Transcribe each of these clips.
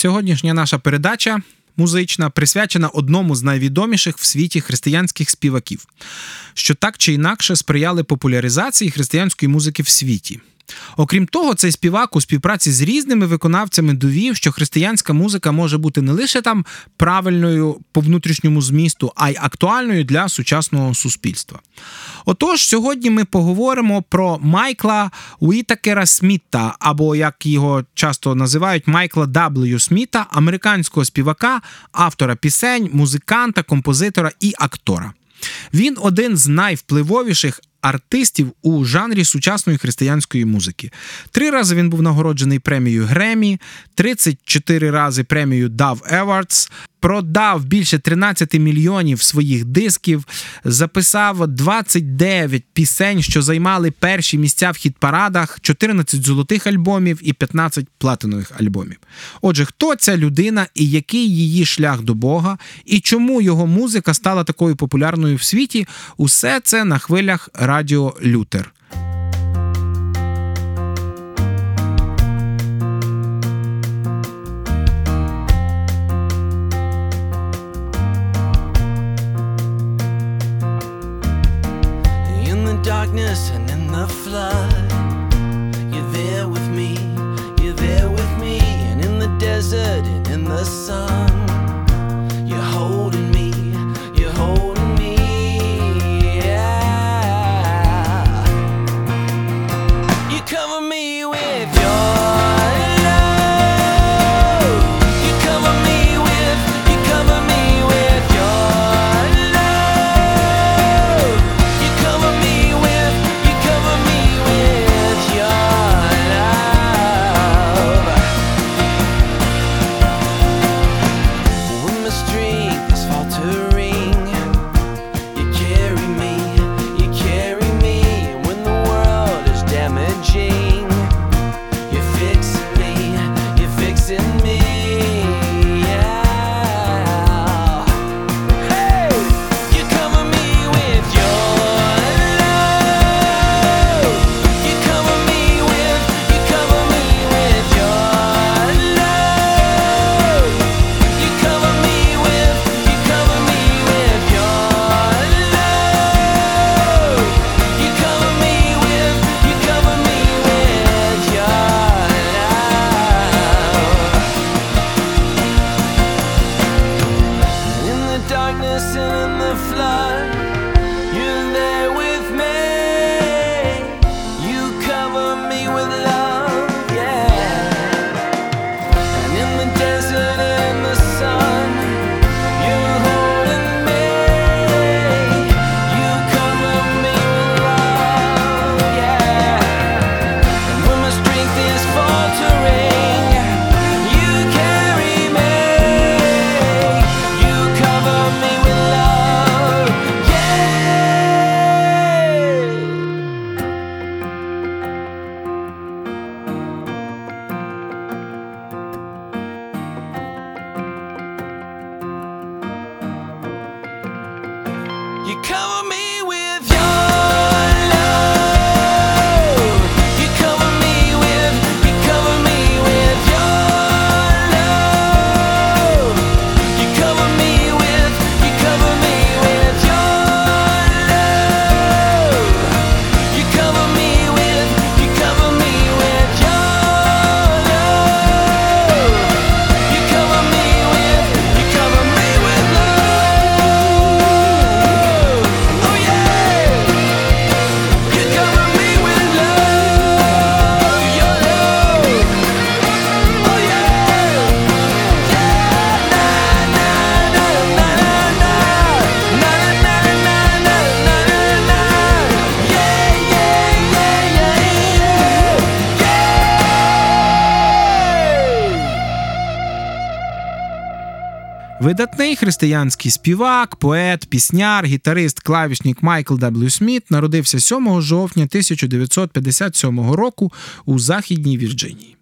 Сьогоднішня наша передача музична присвячена одному з найвідоміших в світі християнських співаків, що так чи інакше сприяли популяризації християнської музики в світі. Окрім того, цей співак у співпраці з різними виконавцями довів, що християнська музика може бути не лише там правильною по внутрішньому змісту, а й актуальною для сучасного суспільства. Отож, сьогодні ми поговоримо про Майкла Уітакера Сміта, або як його часто називають Майкла W. Сміта, американського співака, автора пісень, музиканта, композитора і актора. Він один з найвпливовіших артистів у жанрі сучасної християнської музики. Три рази він був нагороджений премією Гремі, 34 рази премією Dove Awards, продав більше 13 мільйонів своїх дисків, записав 29 пісень, що займали перші місця в хіт-парадах, 14 золотих альбомів і 15 платинових альбомів. Отже, хто ця людина і який її шлях до Бога, і чому його музика стала такою популярною в світі? Усе це на хвилях Радіо Лютер. In the darkness and in the flood, you're there with me, you're there with me, and in the desert and in the sun, you're holding Видатний християнський співак, поет, пісняр, гітарист, клавішник Майкл W. Сміт народився 7 жовтня 1957 року у Західній Вірджинії.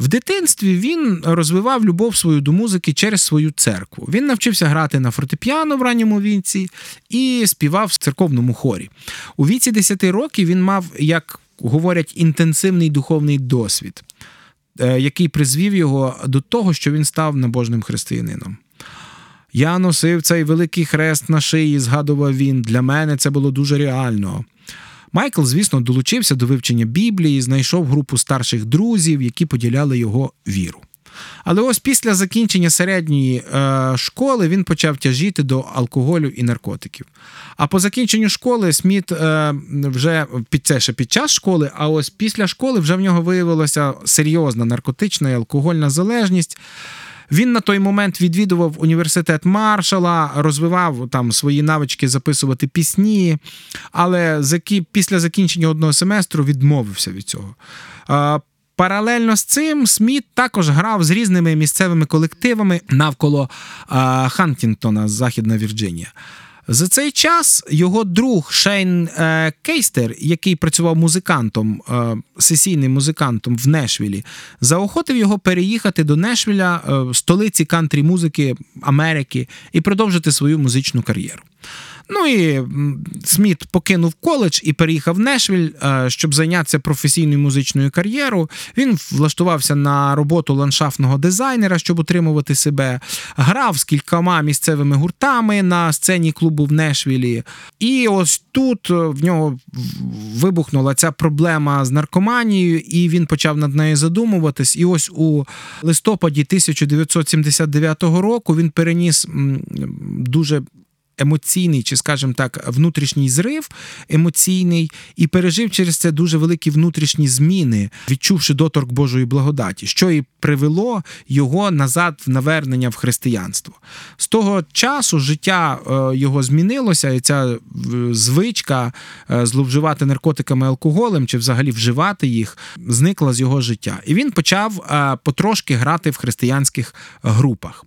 В дитинстві він розвивав любов свою до музики через свою церкву. Він навчився грати на фортепіано в ранньому віці і співав в церковному хорі. У віці 10 років він мав, як говорять, інтенсивний духовний досвід. е, який призвів його до того, що він став набожним християнином. Я носив цей великий хрест на шиї, згадував він. Для мене це було дуже реально. Майкл, звісно, долучився до вивчення Біблії, знайшов групу старших друзів, які поділяли його віру. Але ось після закінчення середньої е, школи він почав тяжіти до алкоголю і наркотиків. А по закінченню школи Сміт е, вже під це ще під час школи, а ось після школи вже в нього виявилася серйозна наркотична і алкогольна залежність. Він на той момент відвідував університет Маршала, розвивав там свої навички записувати пісні, але після закінчення одного семестру відмовився від цього. Паралельно з цим Сміт також грав з різними місцевими колективами навколо Хантінгтона, Західна Вірджинія. За цей час його друг Шейн е, Кейстер, який працював музикантом, е, сесійним музикантом в Нешвілі, заохотив його переїхати до Нешвіля, е, столиці кантрі музики Америки, і продовжити свою музичну кар'єру. Ну і Сміт покинув коледж і переїхав в Нешвіль, е, щоб зайнятися професійною музичною кар'єрою. Він влаштувався на роботу ландшафтного дизайнера, щоб утримувати себе, грав з кількома місцевими гуртами на сцені клубу в Нешвілі. І ось тут в нього вибухнула ця проблема з наркоманією, і він почав над нею задумуватись. І ось у листопаді 1979 року він переніс дуже емоційний, чи, скажімо так, внутрішній зрив емоційний і пережив через це дуже великі внутрішні зміни, відчувши доторк Божої благодаті, що і привело його назад в навернення в християнство. З того часу життя е, його змінилося, і ця е, звичка е, зловживати наркотиками алкоголем чи взагалі вживати їх зникла з його життя. І він почав потрошки грати в християнських групах.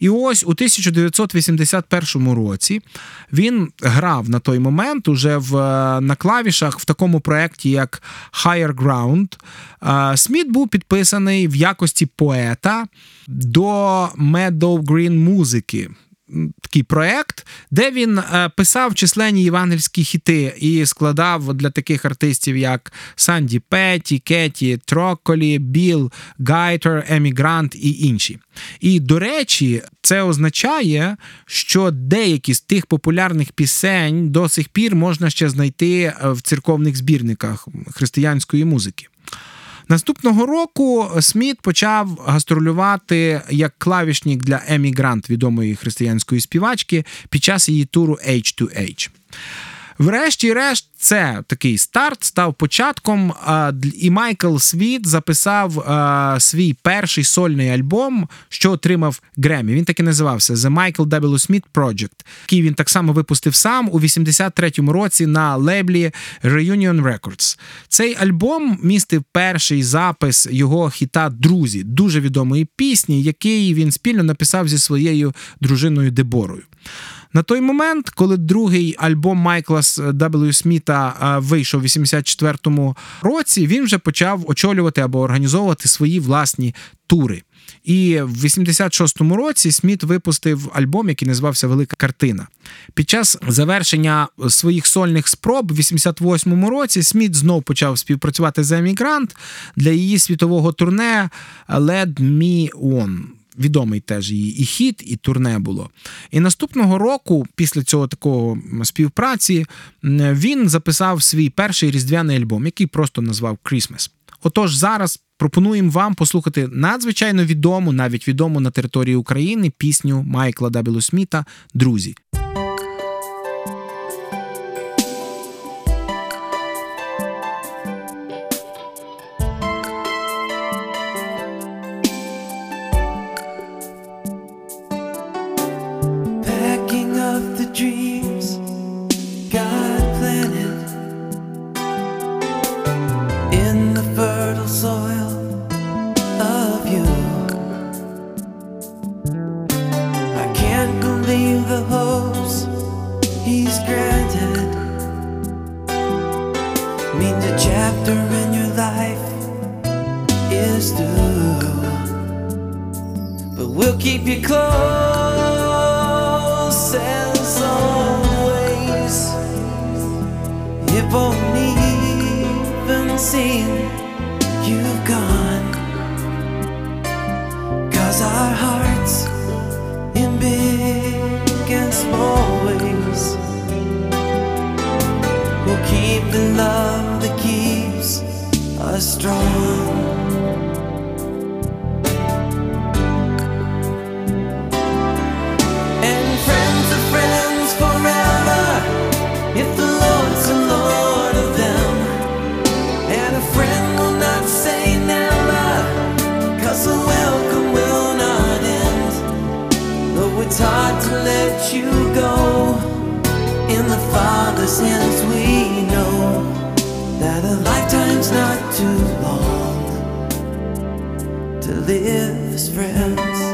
І ось у 1981 році році він грав на той момент уже в, е, на клавішах в такому проєкті, як Higher Ground. Е, Сміт був підписаний в якості поета до Meadow Green музики такий проект, де він е, писав численні євангельські хіти і складав для таких артистів, як Санді Петті, Кеті, Троколі, Біл, Гайтер, Емігрант і інші. І, до речі, це означає, що деякі з тих популярних пісень до сих пір можна ще знайти е, в церковних збірниках християнської музики. Наступного року Сміт почав гастролювати як клавішник для Емі Грант, відомої християнської співачки, під час її туру H2H. Врешті-решт, це такий старт став початком. І Майкл Світ записав свій перший сольний альбом, що отримав Гремі. Він так і називався The Michael W. Smith Project, який він так само випустив сам у 83-му році на лейблі Reunion Records. Цей альбом містив перший запис його хіта Друзі, дуже відомої пісні, який він спільно написав зі своєю дружиною Деборою. На той момент, коли другий альбом Майкла W. Сміта е, вийшов у 84-му році, він вже почав очолювати або організовувати свої власні тури. І в 86-му році Сміт випустив альбом, який називався Велика картина. Під час завершення своїх сольних спроб в 88-му році Сміт знов почав співпрацювати з Емігрант для її світового турне «Let Me On» відомий теж її і хід, і турне було. І наступного року, після цього такого співпраці, він записав свій перший різдвяний альбом, який просто назвав Крісмес. Отож, зараз пропонуємо вам послухати надзвичайно відому, навіть відому на території України пісню Майкла Дабілу Сміта Друзі. It's hard to let you go, in the Father's hands we know that a lifetime's not too long to live as friends.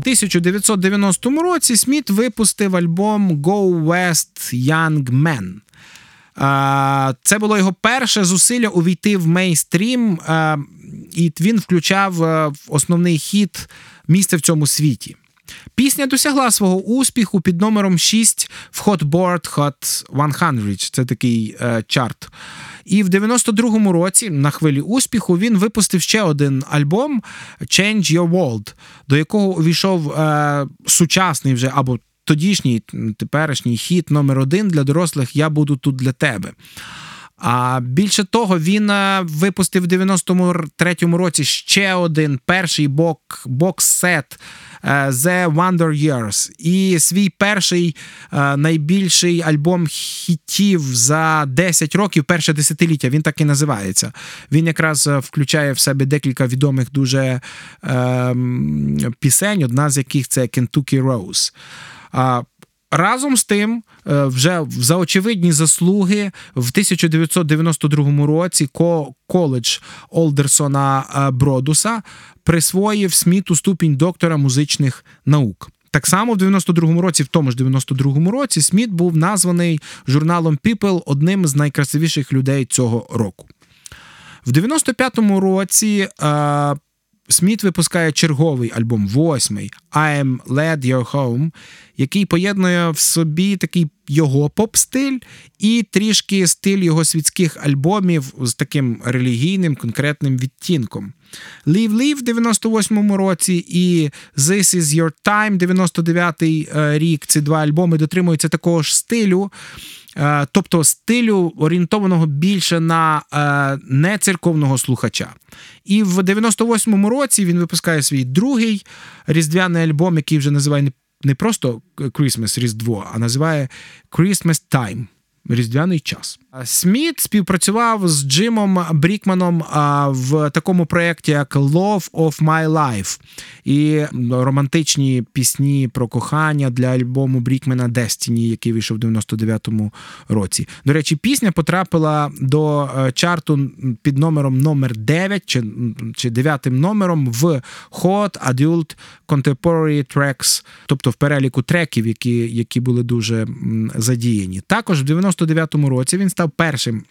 1990 році Сміт випустив альбом Go West Young Men. Це було його перше зусилля увійти в мейнстрім, і він включав основний хіт місце в цьому світі. Пісня досягла свого успіху під номером 6 в Hotboard Hot 100. Це такий е, чарт. І в 92-му році, на хвилі успіху, він випустив ще один альбом Change Your World, до якого увійшов е, сучасний вже або тодішній теперішній хіт номер один для дорослих Я буду тут для тебе. А більше того, він е, випустив в 93-му році ще один перший бок, бокс-сет е, The Wonder Years і свій перший е, найбільший альбом хітів за 10 років, перше десятиліття. Він так і називається. Він якраз включає в себе декілька відомих дуже е, пісень, одна з яких це Kentucky Rose. Разом з тим, е, вже за очевидні заслуги в 1992 році ко- коледж Олдерсона е, Бродуса присвоїв Сміту ступінь доктора музичних наук. Так само в 92-му році, в тому ж 92-му році, Сміт був названий журналом People одним з найкрасивіших людей цього року. В 95-му році е, Сміт випускає черговий альбом, восьмий «I'm Led Your Home», який поєднує в собі такий його поп-стиль і трішки стиль його світських альбомів з таким релігійним конкретним відтінком. Leave Leave в 98-му році і This Is Your Time 99-й е, рік. Ці два альбоми дотримуються такого ж стилю. Е, тобто стилю орієнтованого більше на не нецерковного слухача. І в 98-му році він випускає свій другий різдвяний альбом, який вже називає не просто Christmas Різдво, а називає Christmas Time. Різдвяний час. Сміт співпрацював з Джимом Брікманом в такому проєкті, як Love of My Life і романтичні пісні про кохання для альбому Брікмена Destiny, який вийшов в 99-му році. До речі, пісня потрапила до е, чарту під номером номер 9 чи чи 9 номером в Hot Adult Contemporary Tracks, тобто в переліку треків, які, які були дуже задіяні. Також в 99-му році він став першим.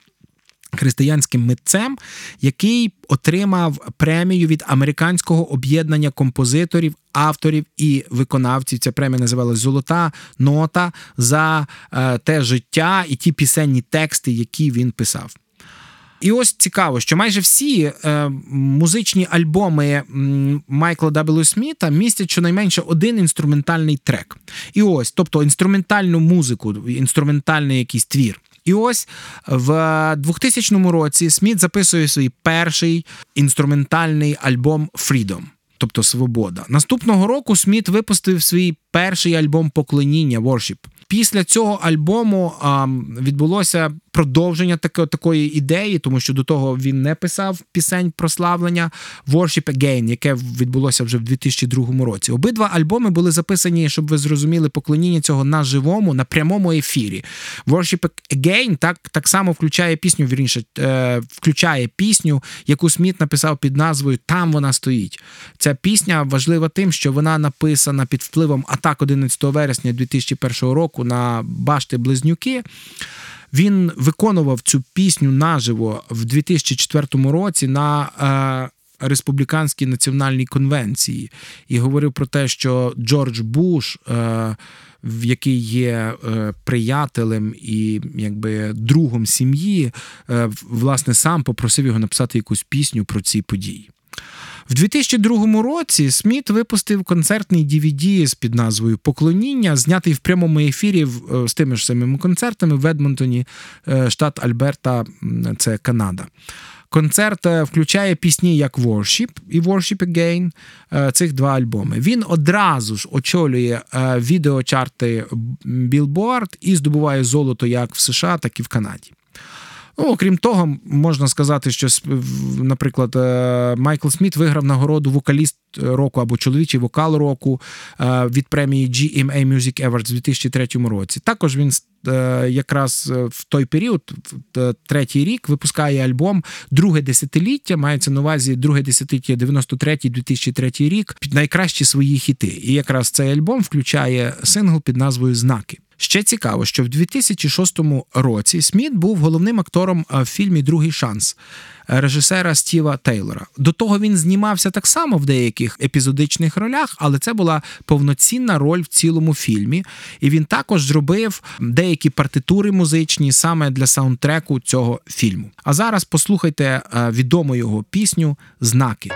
Християнським митцем, який отримав премію від американського об'єднання композиторів, авторів і виконавців. Ця премія називалась Золота нота за е, те життя і ті пісенні тексти, які він писав. І ось цікаво, що майже всі е, музичні альбоми Майкла W. Сміта містять щонайменше один інструментальний трек. І ось, тобто інструментальну музику, інструментальний якийсь твір. І ось в 2000 році Сміт записує свій перший інструментальний альбом Freedom. Тобто Свобода. Наступного року Сміт випустив свій перший альбом поклоніння Worship. Після цього альбому а, відбулося продовження таки, такої ідеї, тому що до того він не писав пісень прославлення Worship Again, яке відбулося вже в 2002 році. Обидва альбоми були записані, щоб ви зрозуміли поклоніння цього на живому, на прямому ефірі. Worship Again так так само включає пісню, вірніше, е, включає пісню, яку Сміт написав під назвою Там вона стоїть. Ця пісня важлива тим, що вона написана під впливом атак 11 вересня 2001 року на башти Близнюки. Він виконував цю пісню наживо в 2004 році на е, республіканській національній конвенції і говорив про те, що Джордж Буш. Е, який є е, приятелем і якби другом сім'ї, е, власне, сам попросив його написати якусь пісню про ці події. В 2002 році Сміт випустив концертний DVD з під назвою Поклоніння, знятий в прямому ефірі е, з тими ж самими концертами в Едмонтоні, е, штат Альберта, це Канада. Концерт е, включає пісні як Worship і Worship Again, цих два альбоми. Він одразу ж очолює відеочарти Billboard і здобуває золото як в США, так і в Канаді. Ну, окрім того, можна сказати, що наприклад, е, Майкл Сміт виграв нагороду вокаліст року або чоловічий вокал року е, від премії GMA Music Awards у 2003 році. Також він е, якраз в той період, третій рік, випускає альбом Друге десятиліття. Мається на увазі друге десятиліття 93-2003 рік. Під найкращі свої хіти. І якраз цей альбом включає сингл під назвою Знаки. Ще цікаво, що в 2006 році Сміт був головним актором в фільмі Другий шанс режисера Стіва Тейлора. До того він знімався так само в деяких епізодичних ролях, але це була повноцінна роль в цілому фільмі. І він також зробив деякі партитури музичні саме для саундтреку цього фільму. А зараз послухайте відому його пісню Знаки.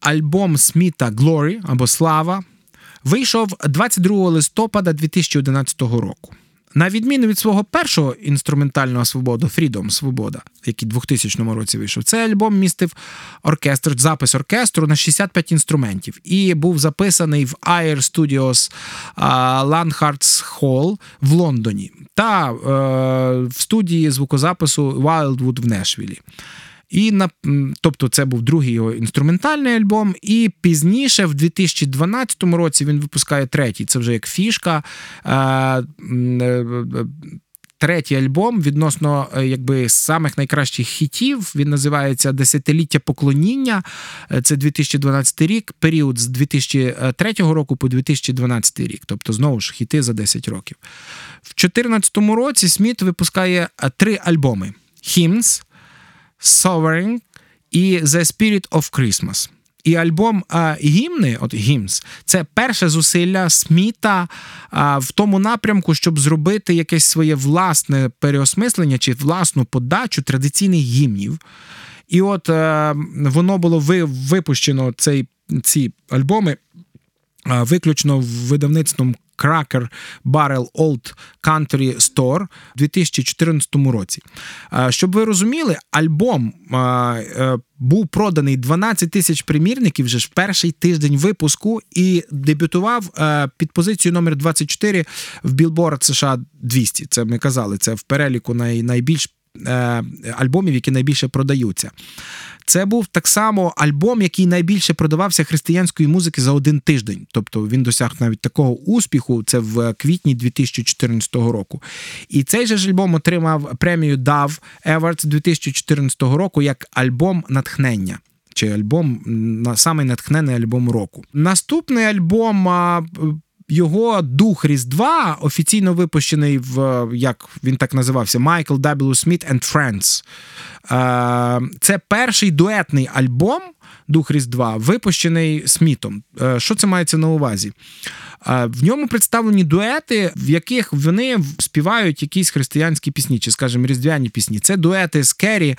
Альбом Сміта Glory або Слава вийшов 22 листопада 2011 року. На відміну від свого першого інструментального свободу Freedom Свобода, який у 2000 році вийшов, цей альбом містив оркестр, запис оркестру на 65 інструментів і був записаний в Air Studios Landharts Hall в Лондоні та е, в студії звукозапису Wildwood в Нешвілі. І на тобто, це був другий його інструментальний альбом. І пізніше, в 2012 році, він випускає третій. Це вже як фішка. Е, е, третій альбом відносно якби самих найкращих хітів. Він називається Десятиліття поклоніння. Це 2012 рік, період з 2003 року по 2012 рік. Тобто, знову ж хіти за 10 років. В 2014 році Сміт випускає три альбоми: Hymns, Sovereign і The Spirit of Christmas. І альбом а, гімни, от Гімс, це перше зусилля Сміта а, в тому напрямку, щоб зробити якесь своє власне переосмислення чи власну подачу традиційних гімнів. І от а, воно було випущено цей, ці альбоми виключно в видавництвом Cracker Barrel Old Country Store у 2014 році. Щоб ви розуміли, альбом е, був проданий 12 тисяч примірників вже ж в перший тиждень випуску і дебютував е, під позицію номер 24 в Billboard США 200. Це ми казали, це в переліку найбільш Е, альбомів, які найбільше продаються. Це був так само альбом, який найбільше продавався християнської музики за один тиждень. Тобто він досяг навіть такого успіху. Це в квітні 2014 року. І цей же ж альбом отримав премію DAV Awards 2014 року як альбом натхнення. Чи альбом саме натхнений альбом року. Наступний альбом його дух Різдва офіційно випущений в як він так називався Michael W. Сміт and Friends. Це перший дуетний альбом Дух Різдва, випущений Смітом. Е, що це мається на увазі? В ньому представлені дуети, в яких вони співають якісь християнські пісні, чи, скажімо, різдвяні пісні. Це дуети з Керрі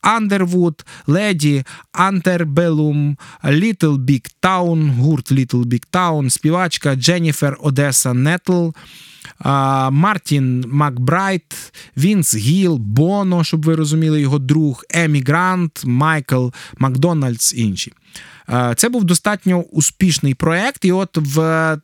Андервуд, Lady Antebellum, Little Big Town, гурт Little Big Town, співачка Дженніфер, е, Неттлз. Мартіна Макбрайд, Вінс Гіл, Боно, щоб ви розуміли, його друг, Емі Грант, Майкл Макдональд та інші. Це був достатньо успішний проект, і от в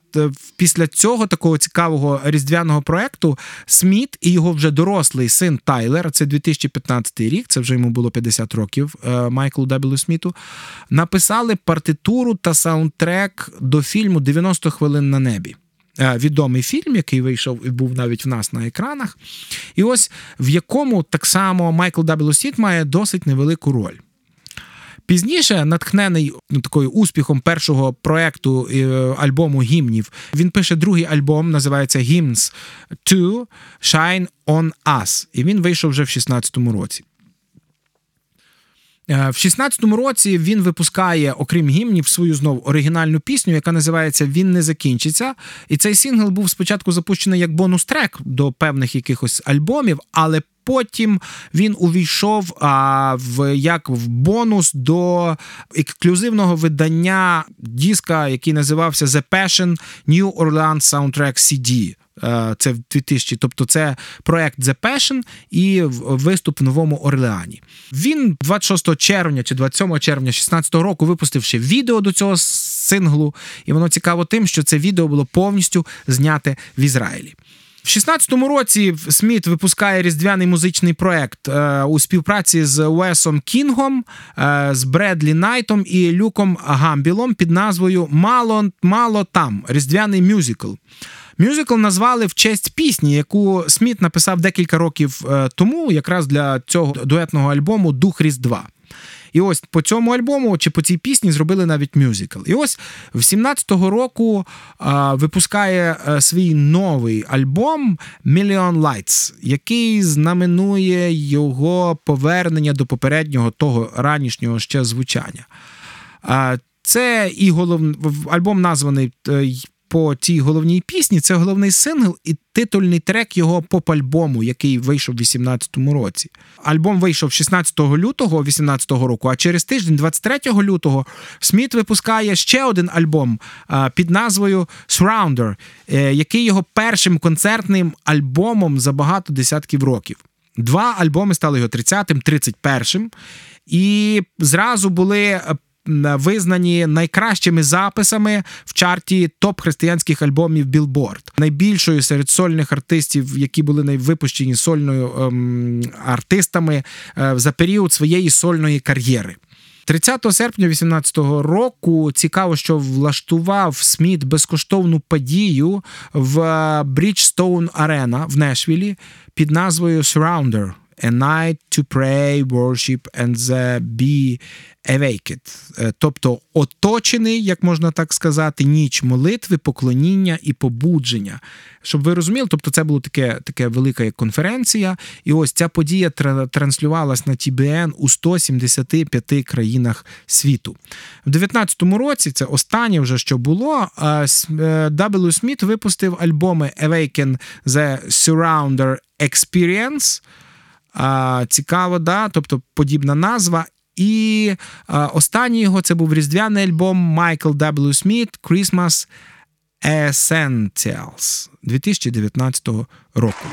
після цього такого цікавого різдвяного проекту Сміт і його вже дорослий син Тайлер, це 2015 рік, це вже йому було 50 років е, Майклу W. Сміту, написали партитуру та саундтрек до фільму «90 хвилин на небі. Е, відомий фільм, який вийшов і був навіть в нас на екранах. І ось в якому так само Майкл W. Сіт має досить невелику роль. Пізніше, натхнений ну, такою успіхом першого проекту е, альбому гімнів, він пише другий альбом, називається Hymns 2 Shine on Us. І він вийшов вже в 16-му році. Е, в 16-му році він випускає, окрім гімнів, свою знову оригінальну пісню, яка називається Він не закінчиться. І цей сингл був спочатку запущений як бонус-трек до певних якихось альбомів, але потім він увійшов а, в як в бонус до ексклюзивного видання диска, який називався The Passion New Orleans Soundtrack CD. Е, це в 2000, тобто це проект The Passion і виступ в Новому Орлеані. Він 26 червня чи 27 червня 2016 року випустив ще відео до цього синглу, і воно цікаво тим, що це відео було повністю зняте в Ізраїлі. В 16-му році Сміт випускає різдвяний музичний проект е, у співпраці з Уесом Кінгом, е, з Бредлі Найтом і Люком Гамбілом під назвою Мало Мало там різдвяний мюзикл. Мюзикл назвали в честь пісні, яку Сміт написав декілька років е, тому, якраз для цього дуетного альбому Дух Різдва. І ось по цьому альбому чи по цій пісні зробили навіть мюзикл. І ось в 17-го року а, випускає а, е, свій новий альбом Million Lights, який знаменує його повернення до попереднього того ранішнього ще звучання. А, це і головний альбом названий е, по цій головній пісні. Це головний сингл і титульний трек його поп-альбому, який вийшов у 18-му році. Альбом вийшов 16 лютого 18-го року, а через тиждень, 23 лютого, Сміт випускає ще один альбом під назвою Surrounder, е, який його першим концертним альбомом за багато десятків років. Два альбоми стали його 30-м, 31-м. І зразу були визнані найкращими записами в чарті топ християнських альбомів Billboard. Найбільшою серед сольних артистів, які були найвипущені сольною ем, артистами е, за період своєї сольної кар'єри. 30 серпня 2018 року цікаво, що влаштував Сміт безкоштовну подію в Bridgestone Arena в Нешвілі під назвою Surrounder. A night to pray, worship and be awaked. Е, Тобто оточений, як можна так сказати, ніч молитви, поклоніння і побудження. Щоб ви розуміли, тобто це була таке, таке велика конференція, і ось ця подія транслювалась на TBN у 175 країнах світу. В 19-му році це останнє вже що було. W. Сміт випустив альбоми Awaken The Surrounder Experience. Цікаво, да? тобто подібна назва. І останній його це був різдвяний альбом Майкл W. Сміт Christmas Essentials 2019 року.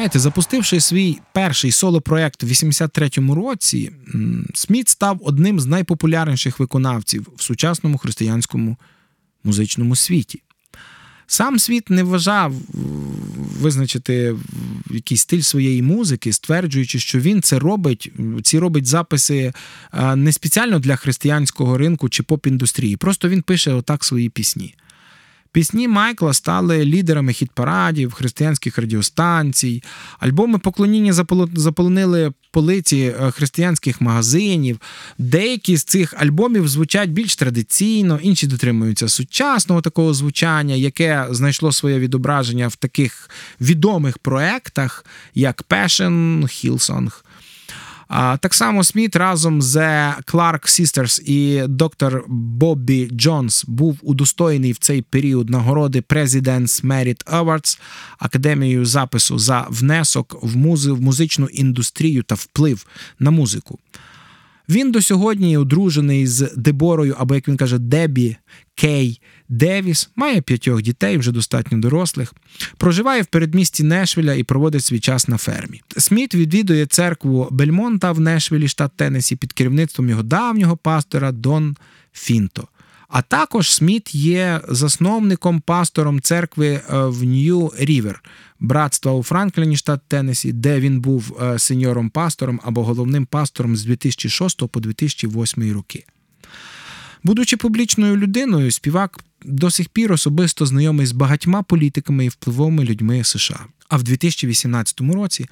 Знаєте, запустивши свій перший соло-проект у 83-му році, Сміт став одним з найпопулярніших виконавців в сучасному християнському музичному світі. Сам світ не вважав визначити якийсь стиль своєї музики, стверджуючи, що він це робить, ці робить записи е, не спеціально для християнського ринку чи поп-індустрії. Просто він пише отак свої пісні. Пісні Майкла стали лідерами хіт-парадів, християнських радіостанцій. Альбоми поклоніння заполо- заполонили полиці е, християнських магазинів. Деякі з цих альбомів звучать більш традиційно, інші дотримуються сучасного такого звучання, яке знайшло своє відображення в таких відомих проектах, як Passion, Hillsong. Так само Сміт разом з Clark Sisters і доктор Боббі Джонс був удостоєний в цей період нагороди President's Merit Awards Академією запису за внесок в музичну індустрію та вплив на музику. Він до сьогодні одружений з Деборою, або як він каже, Дебі Кей Девіс, має п'ятьох дітей, вже достатньо дорослих, проживає в передмісті Нешвіля і проводить свій час на фермі. Сміт відвідує церкву Бельмонта в Нешвілі, штат Теннесі, під керівництвом його давнього пастора Дон Фінто. А також Сміт є засновником, пастором церкви е, в Нью Рівер, братства у Франкліні, штат Теннесі, де він був е, сеньором пастором або головним пастором з 2006 по 2008 роки. Будучи публічною людиною, співак до сих пір особисто знайомий з багатьма політиками і впливовими людьми США. А в 2018 році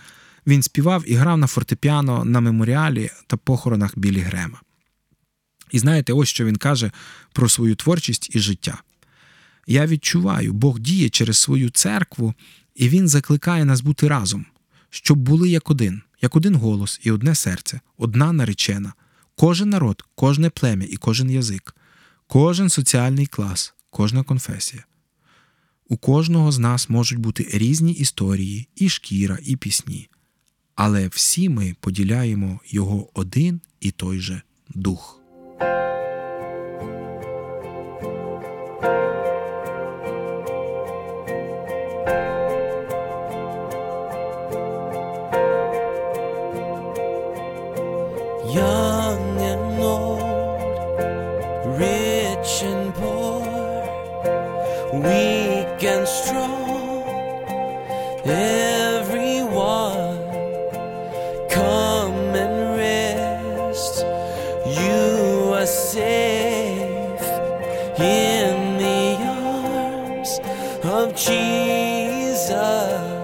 він співав і грав на фортепіано на меморіалі та похоронах Білі Грема. І знаєте, ось що він каже про свою творчість і життя. Я відчуваю, Бог діє через свою церкву, і Він закликає нас бути разом, щоб були як один, як один голос і одне серце, одна наречена, кожен народ, кожне плем'я і кожен язик, кожен соціальний клас, кожна конфесія. У кожного з нас можуть бути різні історії, і шкіра, і пісні, але всі ми поділяємо його один і той же дух. Young and old, rich and poor, weak and strong, love.